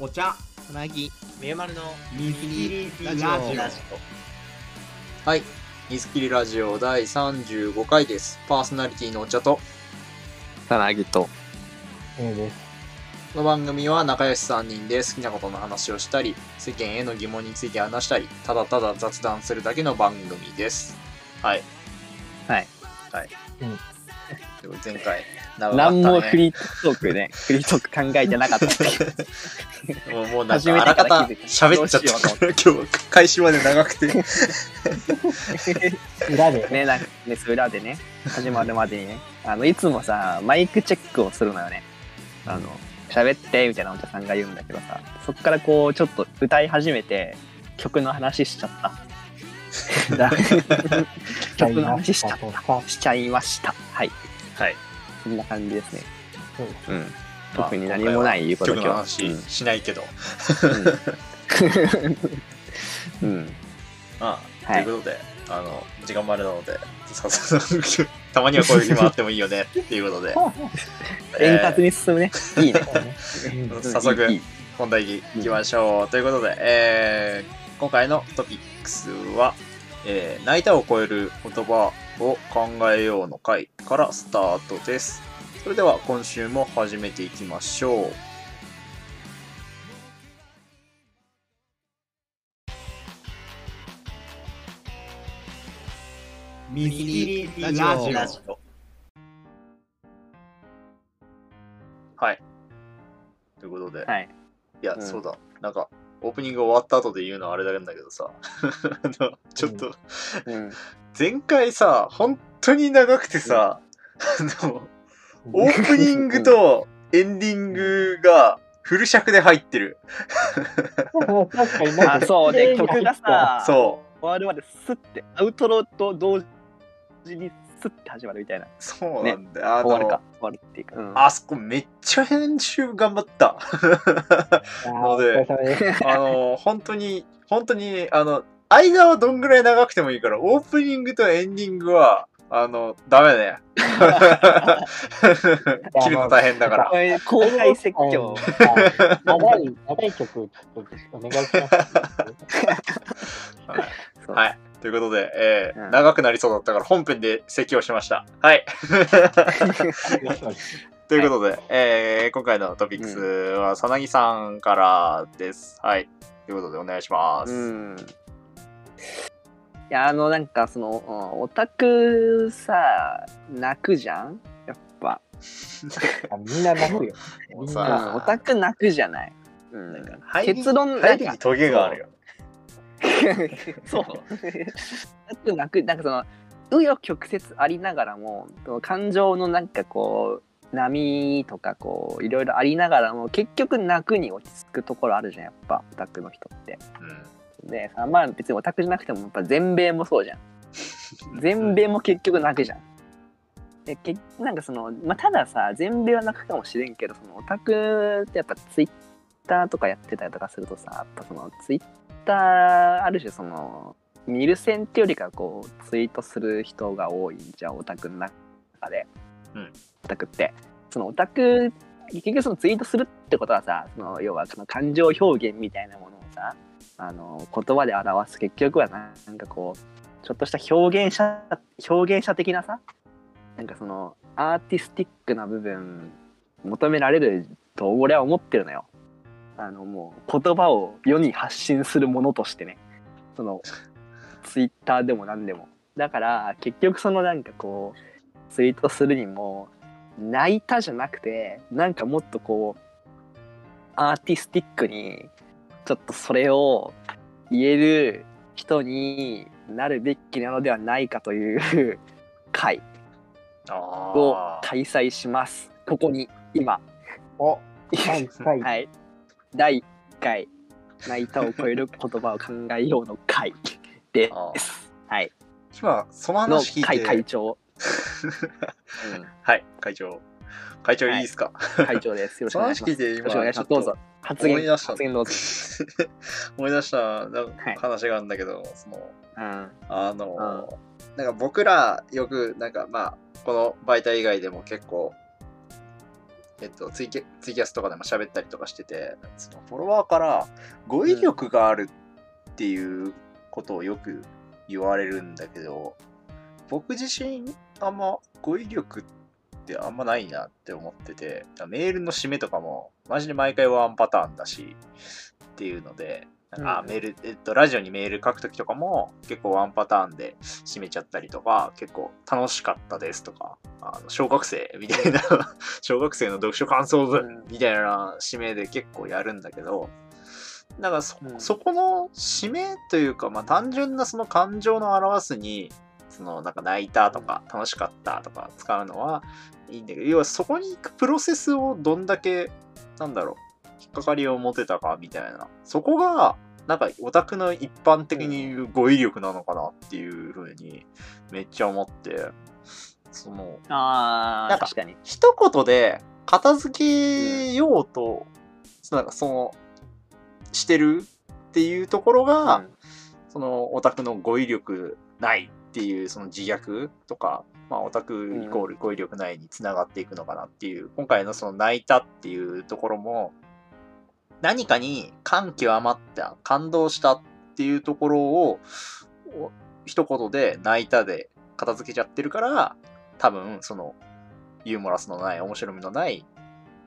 お茶つなぎみゆまるの水切りラジオラジはい。水切りラジオ第35回です。パーソナリティのお茶と、つなぎとええです。この番組は仲良し3人で好きなことの話をしたり、世間への疑問について話したり、ただただ雑談するだけの番組です。はい。はい。はい。うん前回、長かったね何もフリートークね。フリートーク考えてなかった。っていうもうもうなん初めかあらかた。てから気づ喋っちゃった。から、今日は開始まで長くて。裏で、ね。なんかね裏でね。始まるまでにね。あのいつもさマイクチェックをするのよね。あの喋ってみたいなお茶さんが言うんだけどさ。そっからこうちょっと歌い始めて曲の話しちゃった。だ 曲の話しちゃっとか、しちゃいました。はい。はい。そんな感じですね。そうん。特に何もないいうこと曲の話しないけど。うん、うん。まあ、はい。ということで、あの、時間もあれなので、たまにはこういう日もあってもいいよねっていうことで、円滑に進むね。いいね。うん。早速本題いきましょう。ということで、えー今回のトピックスは、えー泣いたを超える言葉を考えようの回からスタートです。それでは今週も始めていきましょう。水切りラジオはい。ということで、はいいや、うんそうだ。なんか、オープニング終わった後で言うのはあれだけなんだけどさ、あのちょっと、うん。前回さ、本当に長くてさ、あの、オープニングとエンディングがフル尺で入ってる。あそうで曲がさそ終わるまでスッてアウトロと同時にスッて始まるみたいなう、そうなんだよ。あの終わるか終わるっていうか、うんあそこめっちゃ編集頑張った。あーお疲れ様です。あの、本当に、本当に、あの、間はどんぐらい長くてもいいから、オープニングとエンディングは、あの、ダメね。切るの大変だから公開説教あ長い、長い曲、ちょっとお願いします。そうはい。ということで、えーうん長くなりそうだったから本編で説教しました。はい。ということで、えー今回のトピックスは、さなぎさんからです。はい。ということで、お願いします。うんいやあのなんかそのうんオタクさ泣くじゃん？やっぱ、あみんな泣くよ。みんオタク泣くじゃない、うん、なんか結論入りにトゲがあるよ。そう。なんかその紆余曲折ありながらも感情のなんかこう波とかこういろいろありながらも結局泣くに落ち着くところあるじゃんやっぱオタクの人って。うん。でさまあ別にオタクじゃなくてもやっぱ全米もそうじゃん。全米も結局泣くじゃん。で結なんかそのまあ、たださ全米は泣くかもしれんけどそのオタクってやっぱツイッターとかやってたりとかするとさやっぱそのツイッターある種その見る線っていうよりかこうツイートする人が多いじゃんオタクの中で、うん。オタクって。そのオタク結局そのツイートするってことはさその要はその感情表現みたいなものをさあの言葉で表す。結局はななんかこうちょっとした表現者表現者的なさなんかそのアーティスティックな部分求められると俺は思ってるのよ。あのもう言葉を世に発信するものとしてね。そのツイッターでも何でも。だから結局そのなんかこうツイートするにも泣いたじゃなくてなんかもっとこうアーティスティックにちょっとそれを言える人になるべきなのではないかという 会あをあ。開催します。ここに今。お、第1回。はい第1回泣いたを超える言葉を考えようの会です。はい。今、そのの話聞いて。会会長、はい、会長。会長いいですか、うん、会長です。よろしくお願いします。よろしくお願いします。どうぞ。発言思い出した。発言どうぞ、思い出した話があるんだけど、その、うん。あの、なんか僕らよく、なんかまあ、この媒体以外でも結構、えっと、ツイキャツイキャスとかでも喋ったりとかしてて、そのフォロワーから語彙力があるっていうことをよく言われるんだけど、僕自身あんま語彙力ってあんまないなって思ってて、メールの締めとかもマジで毎回ワンパターンだし、っていうので、なんかうん。メール、えっと、ラジオにメール書くときとかも結構ワンパターンで締めちゃったりとか、結構楽しかったですとか、あの小学生みたいな、小学生の読書感想うん。文みたいな締めで結構やるんだけど、だからそ,、うん。そこの締めというか、まあ単純なその感情の表すに、そのなんか泣いたとか楽しかったとか使うのはいいんだけど、要はそこに行くプロセスをどんだけ、なんだろう、引っかかりを持てたかみたいな。そこが、なんかオタクの一般的に言う語彙力なのかなっていうふうにめっちゃ思って、その、なんかああ確かに。一言で片付けようと、なんかその、してるっていうところが、うん。そのオタクの語彙力ないっていうその自虐とか、まあ、オタクイコール語彙力ないにつながっていくのかなっていう、今回のその泣いたっていうところも何かに感極まった感動したっていうところをお一言で泣いたで片付けちゃってるから多分そのユーモラスのない面白みのない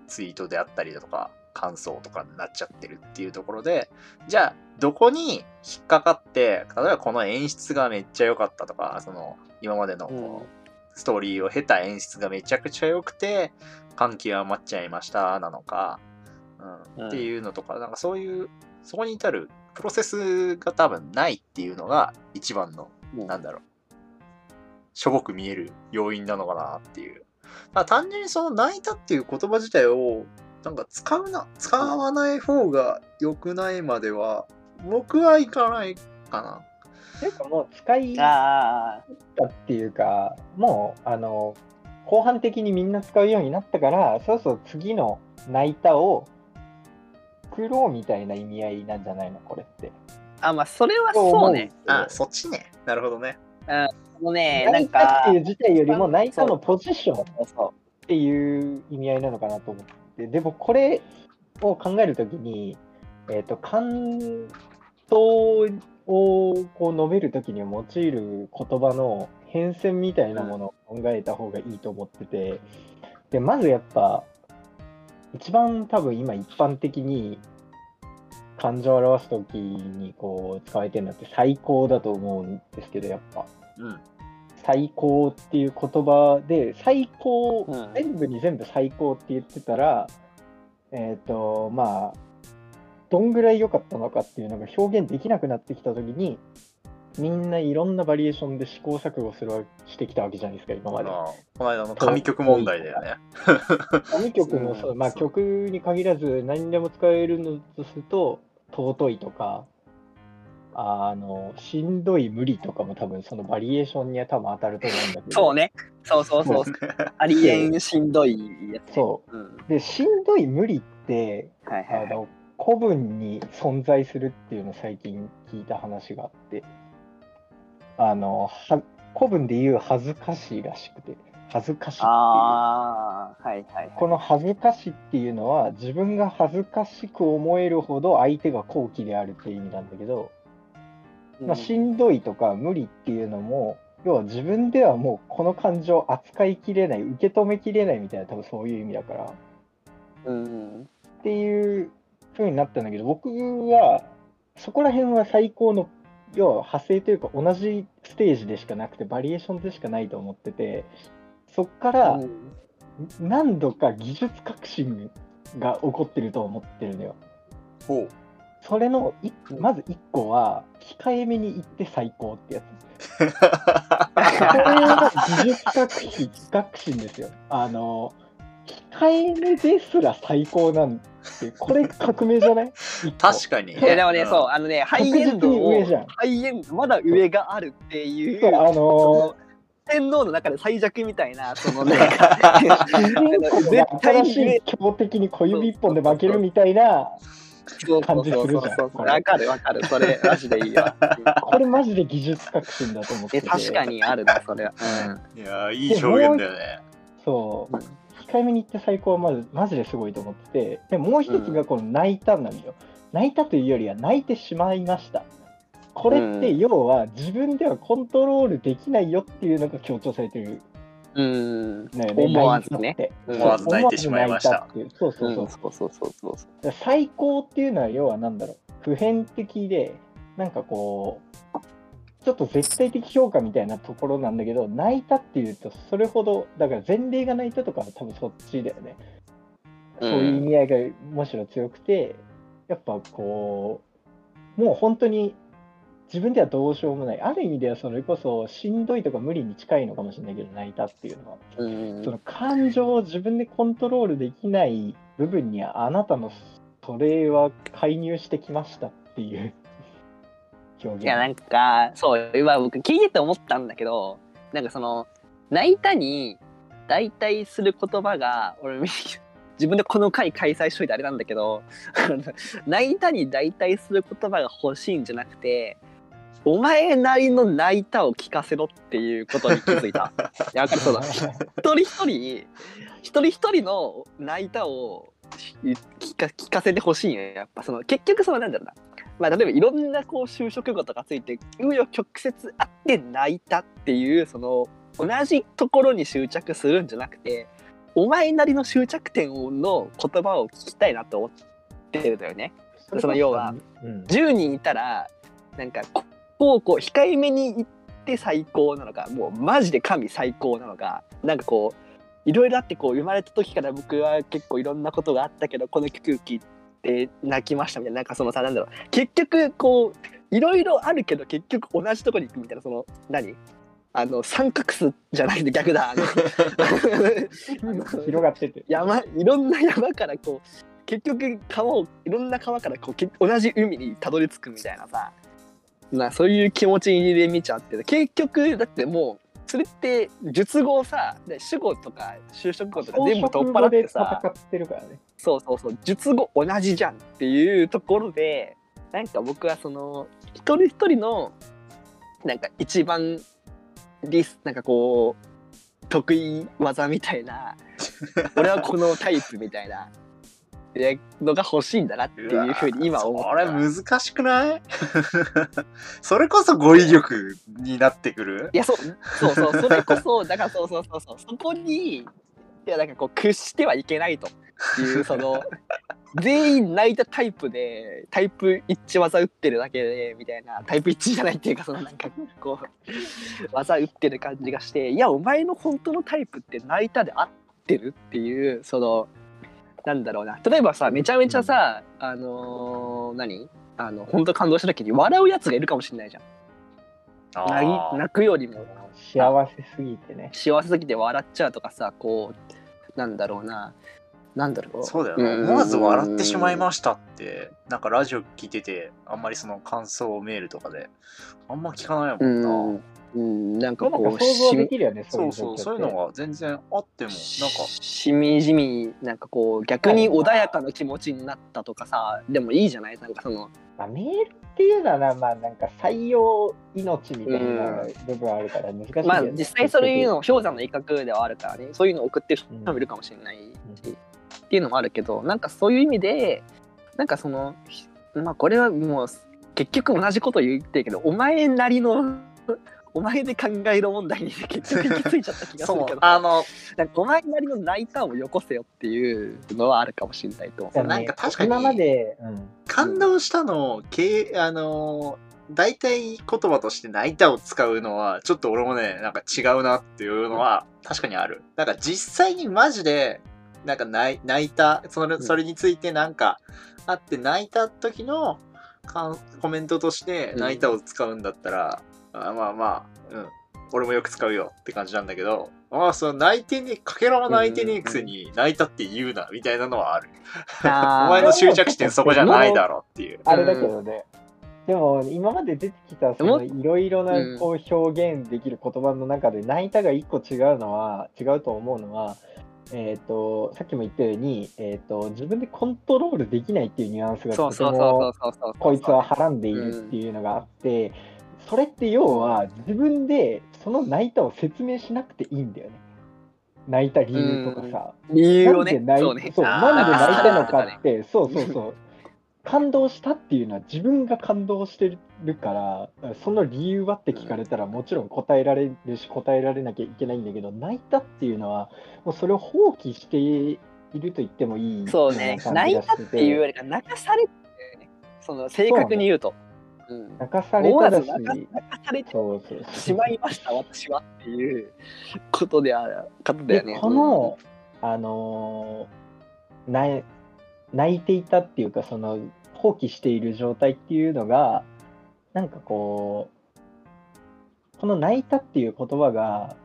ツイートであったりだとか感想とかになっちゃってるっていうところでじゃあどこに引っかかって例えばこの演出がめっちゃ良かったとかその今までのこう、ストーリーを経た演出がめちゃくちゃ良くて感極まっちゃいましたなのか、うんうんっていうのとかなんかそういうそこに至るプロセスが多分ないっていうのが一番のうんなんだろうしょぼく見える要因なのかなっていう。まあ、単純にその泣いたっていう言葉自体をなんか使うな使わない方が良くないまでは僕はいかないかな。ていうかもう使いあたっていうか、もう、あの、後半的にみんな使うようになったから、そうそう次の泣いたを作ろうみたいな意味合いなんじゃないの、これって。ああまあそれはそうね。あ、そっちね。なるほどね。もうねなん泣いたっかていう自体よりも泣いたのポジションっていう意味合いなのかなと思って、でもこれを考えるときに、えっ、と、感動をこう述べるときに用いる言葉の変遷みたいなものを考えた方がいいと思ってて、で、まずやっぱ、一番多分今一般的に感情を表すときにこう使われてるのって最高だと思うんですけど、やっぱ。うん。最高っていう言葉で最高、うん全部に全部最高って言ってたらえっ、とまあどんぐらい良かったのかっていうのが表現できなくなってきた時にみんないろんなバリエーションで試行錯誤するわしてきたわけじゃないですか今まで。あこの間の神曲問題だよね。紙曲もそう、まあ、そう。曲に限らず何にでも使えるのとすると尊いとかあのしんどい無理とかも多分そのバリエーションには多分当たると思うんだけど。そうね。そうそうそうありえんしんどいやつね。そう。うん。でしんどい無理ってはいはいはい。あの古文に存在するっていうのを最近聞いた話があってあのは古文で言う恥ずかしいらしくて恥ずかしいっていう。ああはいはいはい。この恥ずかしっていうのは自分が恥ずかしく思えるほど相手が好奇であるっていう意味なんだけど、まあ、しんどいとか無理っていうのも要は自分ではもうこの感情を扱いきれない受け止めきれないみたいな多分そういう意味だから。うん。っていう風になったんだけど僕はそこら辺は最高の要は派生というか同じステージでしかなくてバリエーションでしかないと思っててそっからうん何度か技術革新が起こってると思ってるのよ。ほう。それのいまず1個は控えめに言って最高ってやつ。これは技術革新革新ですよ。あの控えめですら最高なんてこれ革命じゃない？確かに。いやでもね、ん。そう、あのね、ハイエンドをハイエンド、まだ上があるっていう、そ うあのーその天皇の中で最弱みたいな、そのなんか、主人公が新しい強敵に小指一本で負けるみたいなそう感じするじゃん。わかるわかる、それ、マジでいいわ。これマジで技術革新だと思ってえ、て。確かにあるな、それは。いやー、いい表現だよね。そう。うん回目に行って最高はまずマジですごいと思ってて、でもう一つがこの泣いたなんよ。泣いたというよりは泣いてしまいました。これって要は自分ではコントロールできないよっていうのが強調されてるうん。ね。思わずね思わず泣いてしまいましたそうそうそう。そうそうそうそう最高っていうのは要は何だろう普遍的でなんかこうちょっと絶対的評価みたいなところなんだけど泣いたっていうとそれほどだから前例が泣いたとかは多分そっちだよね、そういう意味合いがむしろ強くてやっぱこうもう本当に自分ではどうしようもない。ある意味ではそれこそしんどいとか無理に近いのかもしれないけど泣いたっていうのは。うん。その感情を自分でコントロールできない部分にあなたのそれは介入してきましたっていう表現。いやなんかそう今僕聞いてて思ったんだけどなんかその泣いたに代替する言葉が俺 自分でこの回開催しといてあれなんだけど 泣いたに代替する言葉が欲しいんじゃなくてお前なりの泣いたを聞かせろっていうことに気づいた。いやそうだ。一人一人一人一人の泣いたを聞か聞かせてほしいんよやっぱその結局そのなんだろうな。まあ、例えばいろんなこう就職語とかついて紆余曲折あって泣いたっていうその同じところに執着するんじゃなくてお前なりの執着点の言葉を聞きたいなと思ってるんだよね。その要は、うん、10人いたらなんかここうこう控えめに言って最高なのかもうマジで神最高なのかなんかこういろいろあってこう生まれた時から僕は結構いろんなことがあったけどこの曲聴いて泣きましたみたいななんかそのさなんだろう。結局こういろいろあるけど結局同じとこに行くみたいなその何？あの三角巣じゃないで逆だ。あの広がってて。山いろんな山からこう結局川をいろんな川からこうけ同じ海にたどり着くみたいなさ。なそういう気持ちで見ちゃって結局だってもうそれって術後さで主語とか就職語とか全部取っ払ってさ。戦ってるからね。そうそうそう。術後同じじゃんっていうところでなんか僕はその一人一人のなんか一番リスなんかこう得意技みたいな俺はこのタイプみたいな。えのが欲しいんだなっていうふうに今思った。それ難しくない？それこそ語彙力になってくる？いやそうそうそうそれこそだからそうそうそうそうそこにいやなんかこう屈してはいけないというその全員泣いたタイプでタイプ一致技打ってるだけでみたいなタイプ一致じゃないっていうかそのなんかこう技打ってる感じがしていやお前の本当のタイプって泣いたで合ってるっていうそのなんだろうな。例えばさめちゃめちゃさ、あのー何？あの本当感動した時に笑うやつがいるかもしれないじゃん。泣くよりも。幸せすぎてね。幸せすぎて笑っちゃうとかさこうなんだろうな。なんだろう。そうだよね。ん。思わず笑ってしまいましたって、なんかラジオ聞いてて、あんまりその感想メールとかで、あんま聞かないもんな。うん、うん、なんかなんこうか想像でしきるよね、そうそう、そういうのが。が全然あっても、なんか、しみじみなんかこう逆に穏やかな気持ちになったとかさでもいいじゃない？なんかそのまあ、メールっていうのはな、まあなんか採用命みたいな部分あるから難しいよね、まあ実際そういうの氷山の一角ではあるからね。そういうのを送ってる人もいるかもしれないし、っていうのもあるけどなんかそういう意味でなんかそのまあこれはもう結局同じこと言ってるけどお前なりのお前で考えろ問題に結局行き着いちゃった気がするけど、あの、なんかお前なりの泣いたをよこせよっていうのはあるかもしれないと。思う。ねなんか確かに。今まで、うん、感動したの、けあの、大体言葉として泣いたを使うのは、ちょっと俺もね、なんか違うなっていうのは確かにある。なんか実際にマジで、なんか泣い泣いた、それそれについてなんかあって泣いた時のかんコメントとして泣いたを使うんだったら、あまあまあ、うん。俺もよく使うよって感じなんだけど、ああ、その泣いてね、かけらは泣いてねえくせに泣いたって言うな、みたいなのはある。お前の執着点そこじゃないだろっていう。あれだけどね。でも今まで出てきたそのいろいろなうんこう表現できる言葉の中で泣いたが一個違うのは違うと思うのは、えー、とさっきも言ったように、えー、と自分でコントロールできないっていうニュアンスがとてそうそうそうもそうそう。こいつははらんでいるっていうのがあって、それって要は自分でその泣いたを説明しなくていいんだよね。泣いた理由とかさ、理由をね。なんで泣いね。そう。なんで泣いたのかあって、そうそうそう。感動したっていうのは自分が感動してるから、その理由はって聞かれたらもちろん答えられるし答えられなきゃいけないんだけど、泣いたっていうのはもうそれを放棄していると言ってもいいそうね。泣いたってていうよりか泣かされてね。その正確に言うとうん。泣かされただし、ず泣かされてしまいました私はっていうことであることだよね。でこの、あのー泣いていたっていうかその放棄している状態っていうのがなんかこうこの泣いたっていう言葉が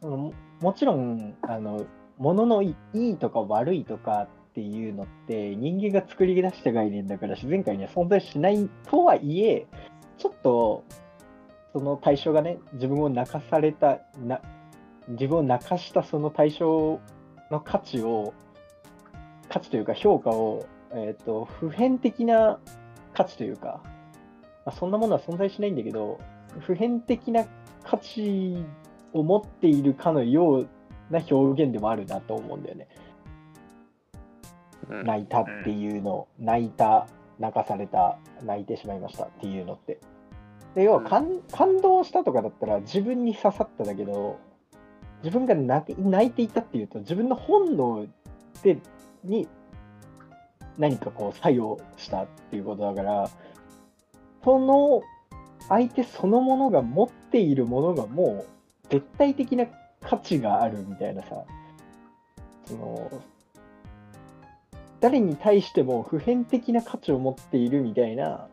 ももちろんあのもののいいいとか悪いとかっていうのって人間が作り出した概念だから自然界には存在しないとはいえちょっとその対象がね自分を泣かされたな自分を泣かしたその対象の価値を価値というか評価を、えー、と普遍的な価値というか、まあ、そんなものは存在しないんだけど普遍的な価値を持っているかのような表現でもあるなと思うんだよね。うん泣いたっていうの、泣いた、泣かされた、泣いてしまいましたっていうのって。で要は感感動したとかだったら自分に刺さっただけど、自分が泣いていたっていうと、自分の本能でに何かこう作用したっていうことだから、その相手そのものが持っているものがもう絶対的な価値があるみたいなさ、その誰に対しても普遍的な価値を持っているみたいな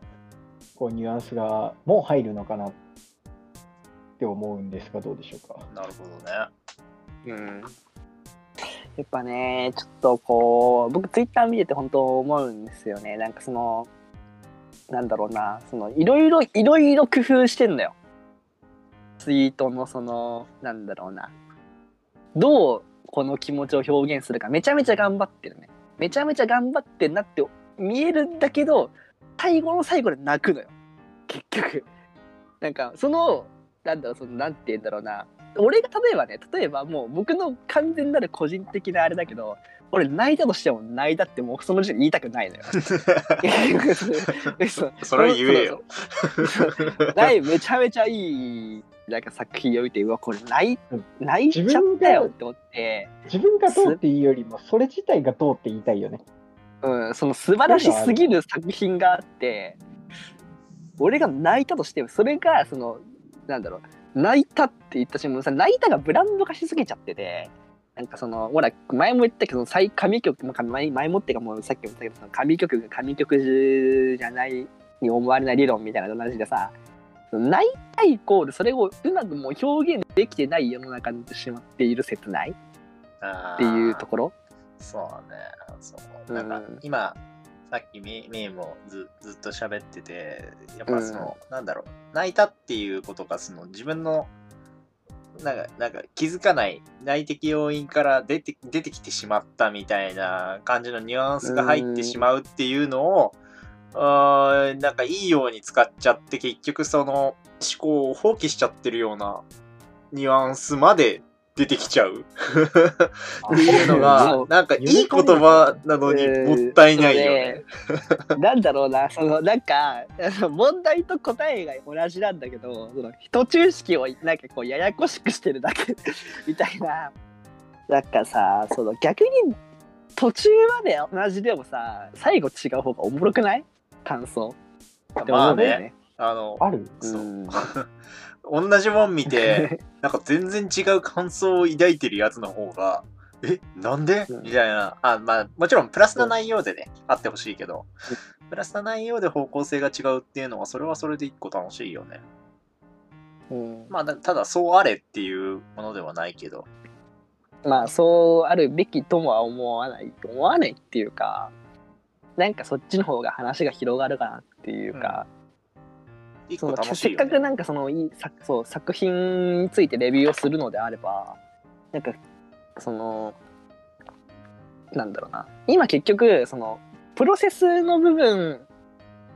こうニュアンスがもう入るのかなって思うんですがどうでしょうか？なるほどね。うんやっぱね、ちょっとこう、僕ツイッター見てて本当思うんですよね。なんかその、なんだろうな、その、いろいろ、いろいろ工夫してんだよ。ツイートのその、なんだろうな。どうこの気持ちを表現するか、めちゃめちゃ頑張ってるね。めちゃめちゃ頑張ってんなって見えるんだけど、最後の最後で泣くのよ。結局。なんか、その、なんだろう、その、なんて言うんだろうな。俺が例えばね例えばもう僕の完全なる個人的なあれだけど俺泣いたとしても泣いたってもうその時点で言いたくないのよ。そ それ言えよ。ないめちゃめちゃいいなんか作品を見てうわこれ泣いうん泣いちゃったよって思って、自分がどうっていうよりもそれ自体がどうって言いたいよね。うん、その素晴らしすぎる作品があって俺が泣いたとしてもそれがそのなんだろう泣いたって言った瞬間さ泣いたがブランド化しすぎちゃっててなんかそのほら前も言ったけど最神曲まあ前前もってかもうさっきも言ったけどその神曲が神曲じゃないに思われない理論みたいな同じでさ泣いたイコールそれをうまくもう表現できてない世の中になってしまっている切ないっっていうところ。そうね。そう。うんなんか、今、さっきみみーもずずっと喋ってて、やっぱその、なんだろう、泣いたっていうことが、その自分の、なんか、なんか気づかない内的要因から出て出てきてしまったみたいな感じのニュアンスが入ってしまうっていうのを、あーなんかいいように使っちゃって結局その思考を放棄しちゃってるようなニュアンスまで出てきちゃう。っていうのがなんかいい言葉なのにもったいないよね。なんだろうな、そのなんか問題と答えが同じなんだけど、その途中式をなんかこうややこしくしてるだけ みたいな。なんかさ、その逆に途中まで同じでもさ、最後違う方がおもろくない？感想。ってまあね、思うんだよね。あの、ある？そう。うん。同じもん見て、なんか全然違う感想を抱いてるやつの方が、え、なんで？うん。みたいな。あ、まあ、もちろんプラスな内容でね、あってほしいけど、プラスな内容で方向性が違うっていうのは、それはそれで一個楽しいよね。うん。まあ、だただそうあれっていうものではないけど、まあそうあるべきともは思わない思わないっていうかなんかそっちの方が話が広がるかなっていうか、一その。せっかくなんかそのいい作そう作品についてレビューをするのであればなんかそのなんだろうな。今結局そのプロセスの部分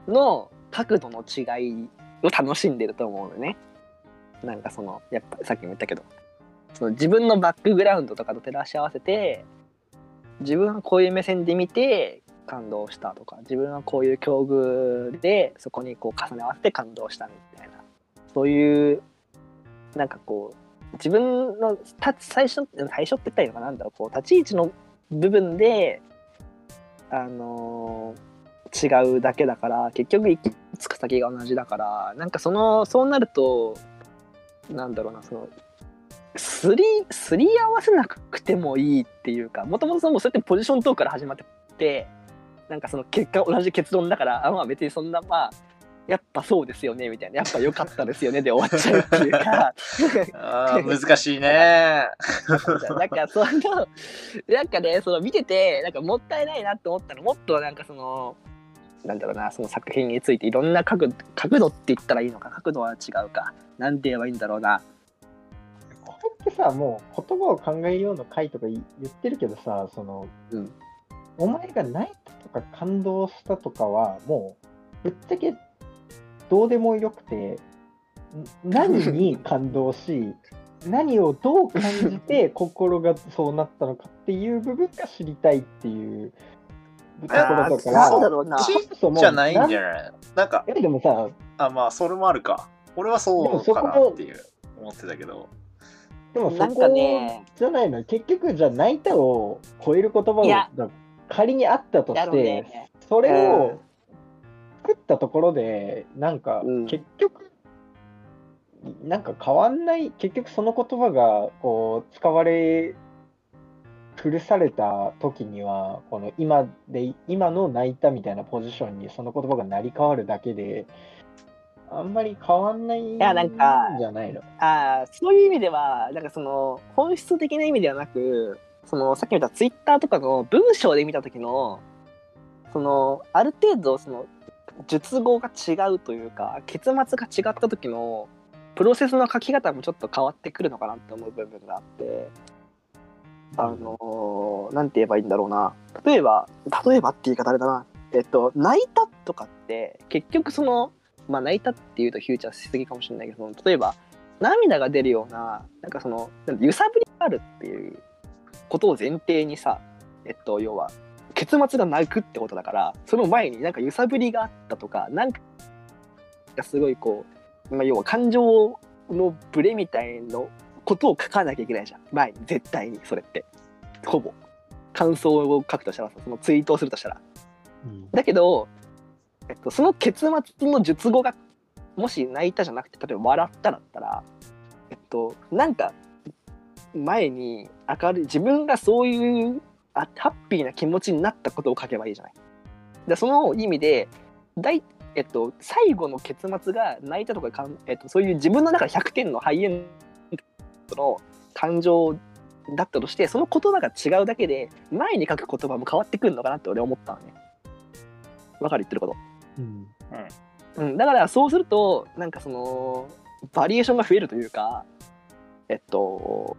の角度の違いを楽しんでると思うのね。なんかそのやっぱさっきも言ったけど。その自分のバックグラウンドとかと照らし合わせて自分はこういう目線で見て感動したとか自分はこういう境遇でそこにこう重ね合わせて感動したみたいなそういうなんかこう自分の立つ最初最初って言ったらいいのかなんだろうこう立ち位置の部分であのー違うだけだから結局行き着く先が同じだからなんかそのそうなるとなんだろうなそのすりすり合わせなくてもいいっていうかもともとそうやってポジショントークから始まっててなんかその結果同じ結論だからあまあ別にそんなまあやっぱそうですよねみたいな。やっぱ良かったですよねで 終わっちゃうっていうか。難しいね。なんかそのなんかねその見ててなんかもったいないなって思ったの。もっとなんかそのなんだろうなその作品についていろんな角角度って言ったらいいのか角度は違うか。なんて言えばいいんだろうな。これってさ、もう言葉を考えようの回とか言言ってるけどさ、その、うんお前が泣いたとか感動したとかは、もう、ぶっちゃけどうでもよくて、ん何に感動し、何をどう感じて心がそうなったのかっていう部分が知りたいっていうところだから、そうだろうなそもそもじゃないんじゃなないなんか、えでもさ、あ、まあ、それもあるか。俺はそうかなっていう思ってたけど。でもそこねじゃないの、結局じゃあ泣いたを超える言葉いやが仮にあったとして、ね。それうん。を作ったところで、なんかうん。結局、なんか変わんない、結局その言葉がこう使われ、古された時には、この今で、今の泣いたみたいなポジションにその言葉が成り変わるだけで、あんまり変わんないんじゃないの。あーそういう意味ではなんかその本質的な意味ではなくそのさっき見たツイッターとかの文章で見た時のそのある程度その述語が違うというか結末が違った時のプロセスの書き方もちょっと変わってくるのかなって思う部分があってあのなんて言えばいいんだろうな。例えば例えばって言い方あれだな。えっと泣いたとかって結局そのまあ泣いたっていうとフューチャーしすぎかもしれないけど例えば涙が出るようななんかそのなんか揺さぶりがあるっていうことを前提にさえっと要は結末が泣くってことだからその前になんか揺さぶりがあったとかなんかすごいこう、まあ、要は感情のブレみたいのことを書かなきゃいけないじゃん。前に絶対にそれって。ほぼ。感想を書くとしたらさそのツイートをするとしたら。だけど、えっと、その結末の述語がもし泣いたじゃなくて例えば笑っただったらえっとなんか前に明るい自分がそういうあハッピーな気持ちになったことを書けばいいじゃない。でその意味で大えっと、最後の結末が泣いたとかかん、えっと、そういう自分の中で100点のハイエンドの感情だったとしてその言葉が違うだけで前に書く言葉も変わってくるのかなって俺は思ったのね。わかる言ってること？うんうん、だからそうするとなんかそのバリエーションが増えるというかえっと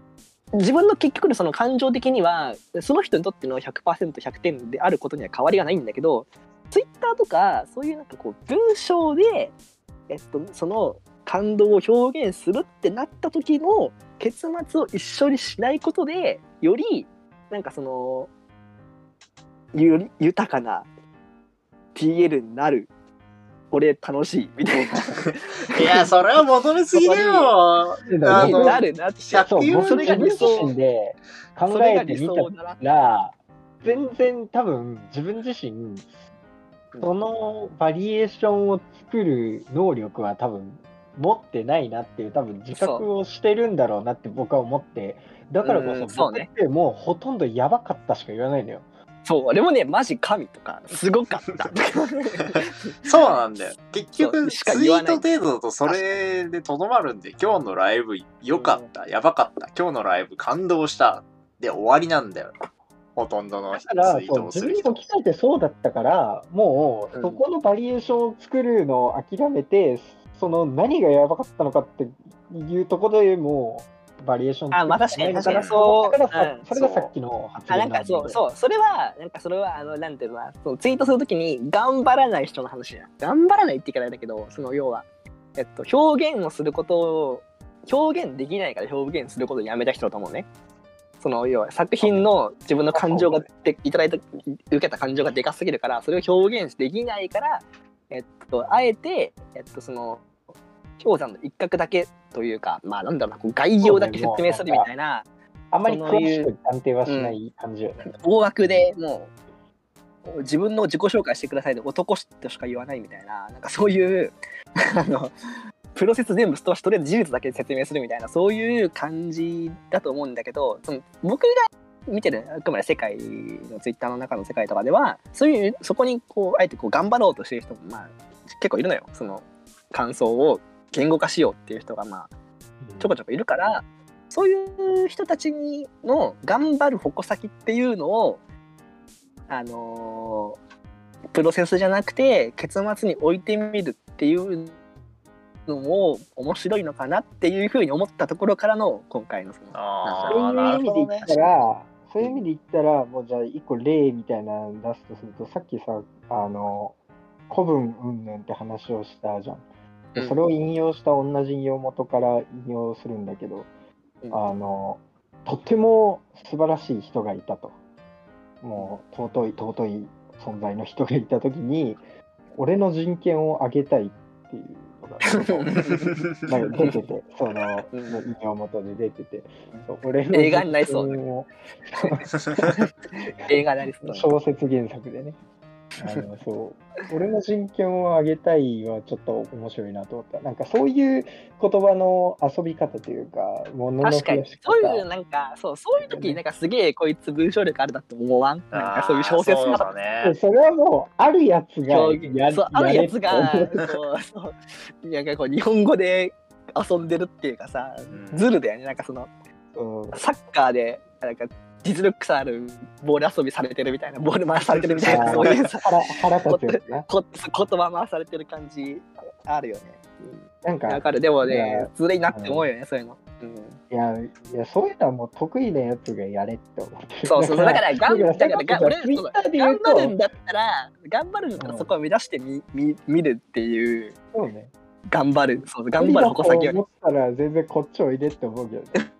自分の結局のその感情的にはその人にとっての 100%100 点であることには変わりがないんだけどツイッターとかそういうなんかこう文章で、えっと、その感動を表現するってなった時の結末を一緒にしないことでよりなんかそのより豊かな TL になる俺楽しいみたいな いや、それは求めすぎだよ。なるなって100そう、僕それが理自想身で考それが理えてみたら、全然多分自分自身、そのバリエーションを作る能力は多分持ってないなっていう多分自覚をしてるんだろうなって僕は思って、だからこうんそそうね僕ってもうほとんどやばかったしか言わないのよ。そう俺もねマジ神とかすごかった そうなんだよ。結そう局、しかツイー言わないト程度だとそれでとどまるんで、今日のライブ良かった、やばかった、今日のライブ感動した、で終わりなんだよ。ほとんどのだからートそう自分にをする人。置き換えてそうだったからもううんそこのバリエーションを作るのを諦めて、その何がやばかったのかっていうところでもうバリエーションあまあ確かに確かに。そうだからさそれがさっきの発あなんかそうそうそれはなんかそれはあのなんていうのかなそのツイートするときに頑張らない人の話じゃん。頑張らないって言い方だけどその要はえっと表現をすること表現できないから表現することをやめた人だと思うね。その要は作品の自分の感情がでいただいた受けた感情がでかすぎるからそれを表現できないから、えっと、あえて、えっと、その氷山の一角だけというかまあなんだろうな概要だけ説明するみたいなあんまりそういう詳しく断定はしない感じよね。大枠でもう自分の自己紹介してくださいで男としか言わないみたいななんかそういう あのプロセス全部とりあえず事実だけ説明するみたいなそういう感じだと思うんだけどその僕が見てるあくまで世界のツイッターの中の世界とかではそういうそこにこうあえてこう頑張ろうとしてる人もまあ結構いるのよその感想を言語化しようっていう人がまあちょこちょこいるからそういう人たちにの頑張る矛先っていうのをあのープロセスじゃなくて結末に置いてみるっていうのも面白いのかなっていうふうに思ったところからの今回のそのあそういう意味で言っ。たら、そういう意味で言ったら、もうじゃあ一個例みたいなの出すとすると、さっきさ、あの、古文云々って話をしたじゃん。それを引用した同じ引用元から引用するんだけど、うん。あの、とても素晴らしい人がいたと。もう尊い尊い存在の人がいたときに、俺の人権を上げたいっていうのが、なんか出てて、そのうん。引用元で出てて、そう俺の映画になりそう。映画でありそう。な小説原作でね。あのそう。俺の人権を上げたいはちょっと面白いなと思った。なんかそういう言葉の遊び方というか、ものの確かに。そういうなんかそうそういう時なんかすげえこいつ文章力あるだと思わん？なんかそういう小説そね。それはもう、あるやつがやそうあるやつがそうそう。なんかこう日本語で遊んでるっていうかさうん。ズルだよね。なんかそのうん。サッカーでなんか実力差あるボール遊びされてるみたいなボール回されてるみたいなそういうさ腹腹立つやつな。こ言葉回されてる感じあるよね。なんか、わかるでもいねやずるいなって思うよねそういうの。うんいや、いや、そういうのはもう得意なやつがやれって思ってる。そうそうだからがんだから頑張るんだったら頑張るんだったらそこを目指してみみ見るっていうそうね。頑張るそう頑張る矛先をね思ったら全然こっちおいでって思うけどね。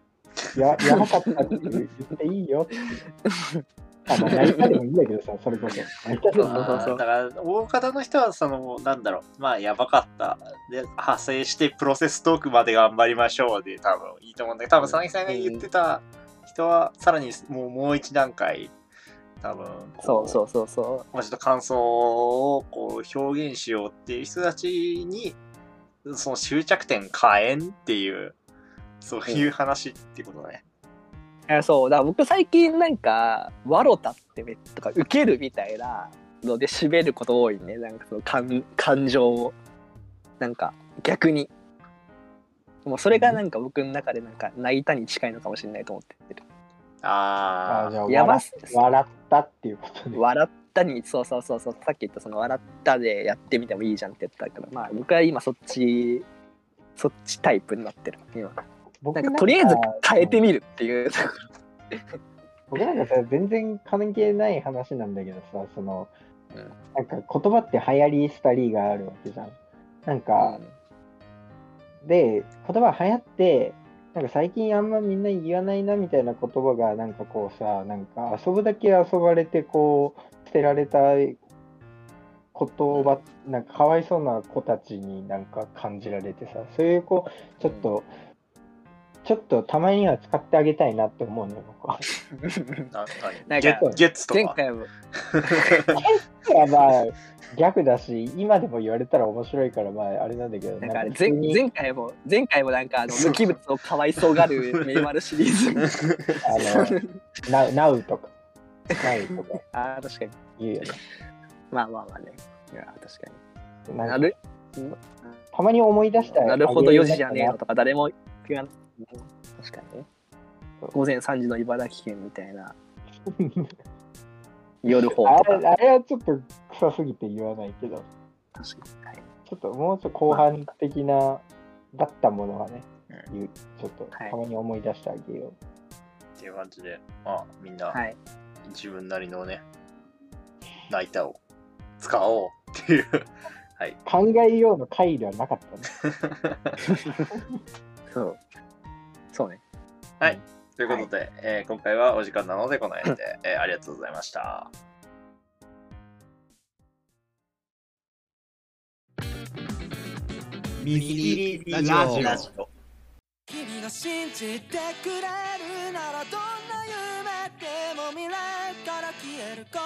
や、やばかったって言っていいよって。あ、まあ、泣いたでもいいんだけどさ、それこそ。泣いたでもそうそうそうだから、大方の人は、その、なんだろう、まあ、やばかった。で、派生して、プロセストークまで頑張りましょうで、多分いいと思うんだけど、多分、佐々木さんが言ってた人は、さらにもう、もう一段階、多分、こそうそうそうそもうちょっと感想をこう表現しようっていう人たちに、その終着点変えんっていう、そういう話っていうことだね。ういやそう。だから僕最近なんか「わろた」ってめとか「受ける」みたいなので締めること多いね。なんかその感感情を。なんか逆に。もうそれがなんか僕の中でなんか泣いたに近いのかもしれないと思ってる。ああじゃあ笑やばす笑ったっていうことで。笑ったにそうそうそうそう。さっき言ったその笑ったでやってみてもいいじゃんって言ったから。まあ僕は今そっちそっちタイプになってる。今僕なんかとりあえず変えてみみるっていう。僕なんかさ、全然関係ない話なんだけどさ、その、うん。なんか言葉って流行りしたりがあるわけじゃん。なんか、で、言葉流行って、なんか最近あんまみんな言わないなみたいな言葉が、なんかこうさ、なんか遊ぶだけ遊ばれて、こう、捨てられた言葉、なんかかわいそうな子たちになんか感じられてさ、そういう子、ちょっと、ちょっっとたまには使ってあげたいなって思うのよ、僕は。ななんか何ゲッゲッツとか。前回も。いやまあ逆だし、今でも言われたら面白いから、まああれなんだけど、なんか前前回も前回もなんかあの無機物をかわいそうがる メイマルシリーズ。あの、ナウとか、ナウとか。あー確かに。言うよね。まあまあまあね。いや確かに。なる？たまに思い出したらな。るほど4時じゃねえあのとか誰も言わない確かにね午前3時の茨城県みたいな 夜方あれあれはちょっと臭すぎて言わないけど、確かにはいちょっともうちょっと後半的な、だったものはね、う言うちょっとはいたまに思い出してあげよう。っていう感じで、まあみんなはい自分なりのね、ナイターを使おうっていう。はい。考えようの回ではなかったね。そう。そうね。ということで、えー今回はお時間なのでこの辺で、えーありがとうございました。見切りラジオ。ラジオ。君が信じてくれるならどんな夢でも未来から消えるこ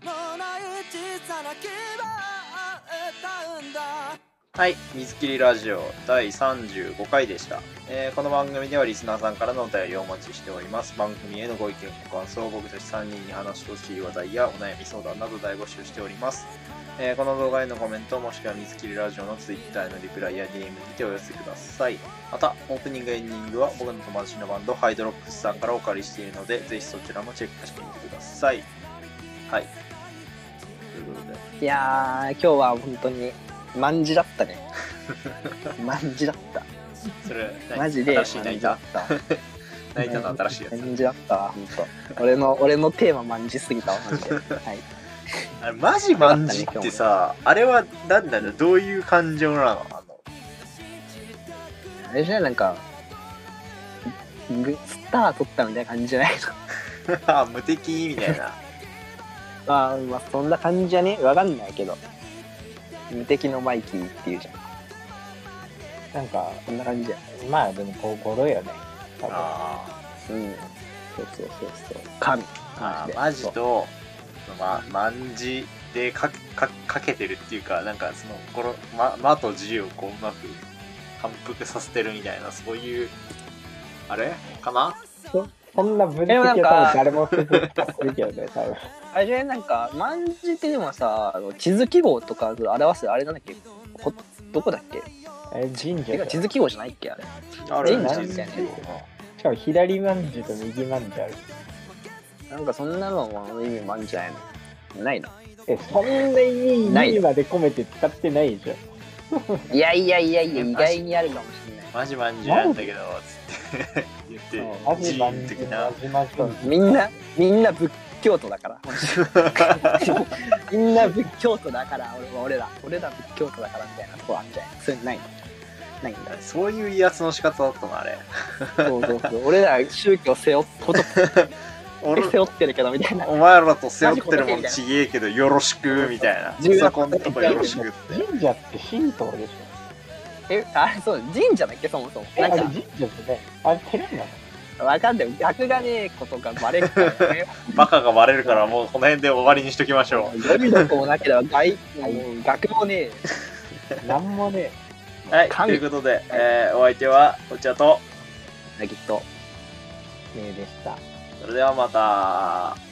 と。のない小さな希望を歌うんだはい、水切りラジオ第35回でした、えーこの番組ではリスナーさんからのお便りをお待ちしております。番組へのご意見、ご感想、僕たち3人に話してほしい話題やお悩み相談など大募集しております。えーこの動画へのコメントもしくは水切りラジオの Twitter へのリプライや DM にてお寄せください。また、オープニングエンディングは僕の友達のバンドハイドロックスさんからお借りしているので、ぜひそちらもチェックしてみてください。はい。ということで、いやー、今日は本当に、万事だったね。万事だった。それ、何マジで、新しい泣いた万事だった。泣 いたの新しいやつ。万事だったわ、本当。俺の、俺のテーマ万事すぎたわ、マジで。はい。あれマジ万事ってさ、あれはなんだろう、どういう感情なの？あの、あれじゃない？なんか、グスター取ったみたいな感じじゃない？の無敵みたいな。まあ、まあ、そんな感じじゃね？わかんないけど。無敵のマイキーっていうじゃん。なんか、こんな感じじゃん。まあでもこう、語呂よね。多分あうん。そうそうそうそう。神。ーあー、でマジと、ま、万事でかかかけてるっていうか、なんかその、この、ま、まと字をこう、うまく反復させてるみたいな、そういう、あれ？かな？そんな分析は多分誰もするけどね、多分。あれじゃなんか、万字ってでもさ、あの地図記号とか表すあれなんだっけ？ほどこだっけ？え、神社地図記号じゃないっけあれ。ある神社地図みたいなしかも左まんじゅうと右まんじゅうある。なんかそんなのも意味もあるんじゃないのないの？え、そんなにない意味まで込めて使ってないじゃん。いやいやいやいや、意外にあるかもしれない。マジ万事なんだけど、つって言って、マジジまんじ的なマ。ジマジマンみんな、みんな仏教徒だから。みんな仏教徒だから、俺俺ら、俺ら仏教徒だからみたいなとこあるんじゃないそれないの？ないんだ。そういう威圧の仕方だったの、あれ。そうそうそう。俺ら宗教背負っ、こと 俺背負ってるけどみたいな。お前らと背負ってるもんちげえけどよろしくみたいな。そこんとこよろしくって。神社って神道でしょ。え、あれ、そう、神社だっけ？そもそも。なんか、れ神社ですね。あれ寺なの？わかんない。逆がねえことがバレるからね。バカがバレるからもうこの辺で終わりにしときましょう。読みの子もなければ、外、学もねえ。なんもねはい、と神いうことで、えーお相手はこちらと、きっと。え、ねえでした。それではまた。